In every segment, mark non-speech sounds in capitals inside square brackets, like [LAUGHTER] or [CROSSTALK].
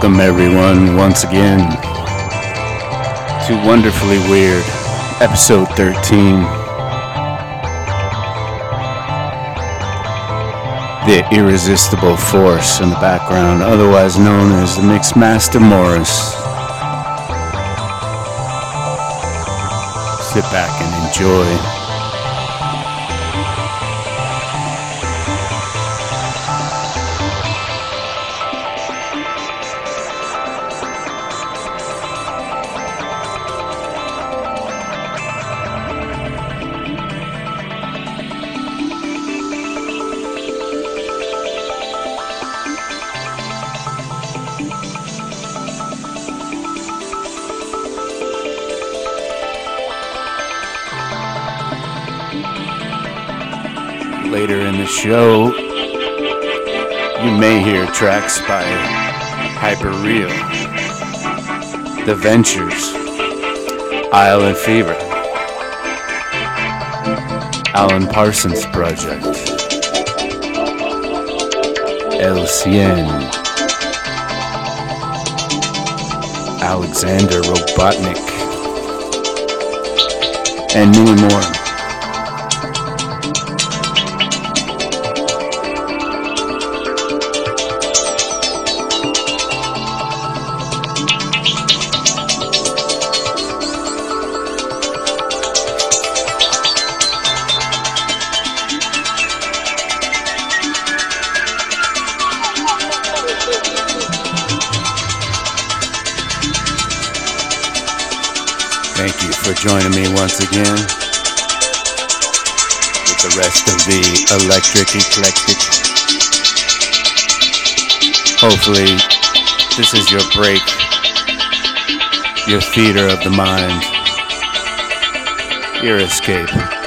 Welcome, everyone, once again to Wonderfully Weird, episode 13. The irresistible force in the background, otherwise known as the Mixmaster Morris. Sit back and enjoy. By Hyperreal, The Ventures, Island Fever, Alan Parsons Project, Elsiene, Alexander Robotnik, and many more. Joining me once again with the rest of the electric eclectic. Hopefully, this is your break, your theater of the mind, your escape.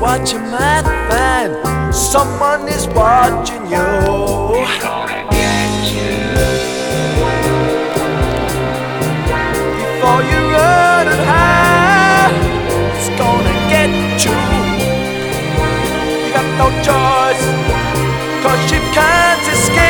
What you might. Someone is watching you. Before you run and hide, it's gonna get you. You got no choice, cause you can't escape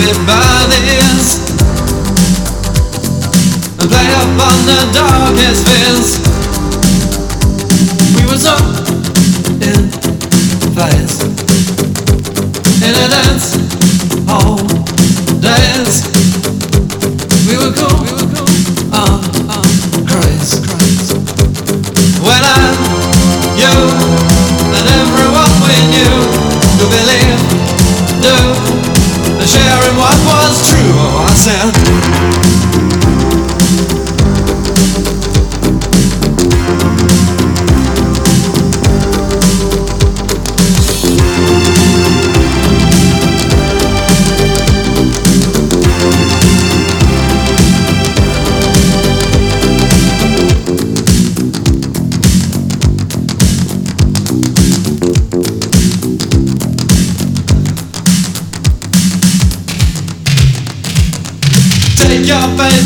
affected by this And play upon the darkest fins We were so in place In a dance hall.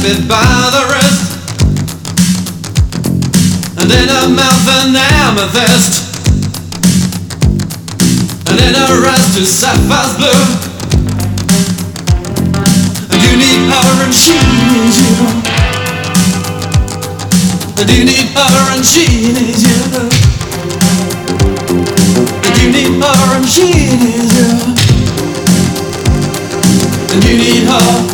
it by the wrist. And in her mouth an amethyst. And in her eyes two sapphires blue. And you need her and she needs you And you need her and she needs you And you need her and she needs you And you need her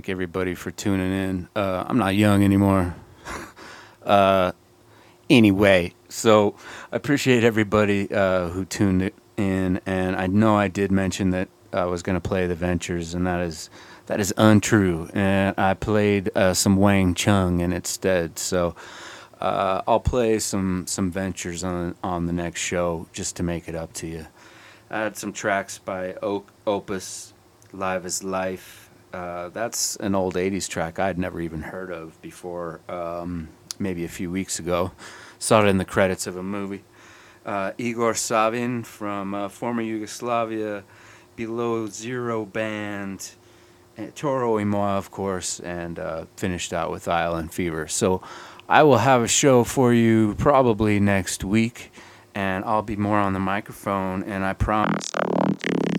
thank everybody for tuning in. Uh, I'm not young anymore. [LAUGHS] uh, anyway, so I appreciate everybody uh, who tuned in, and I know I did mention that I was going to play the Ventures, and that is that is untrue. And I played uh, some Wang Chung in instead. So uh, I'll play some some Ventures on on the next show just to make it up to you. I had some tracks by Oak, Opus, Live is Life, uh, that's an old 80s track I'd never even heard of before, um, maybe a few weeks ago. Saw it in the credits of a movie. Uh, Igor Savin from uh, former Yugoslavia, Below Zero Band, Toro y Moi, of course, and uh, finished out with Isle & Fever. So I will have a show for you probably next week, and I'll be more on the microphone, and I promise I won't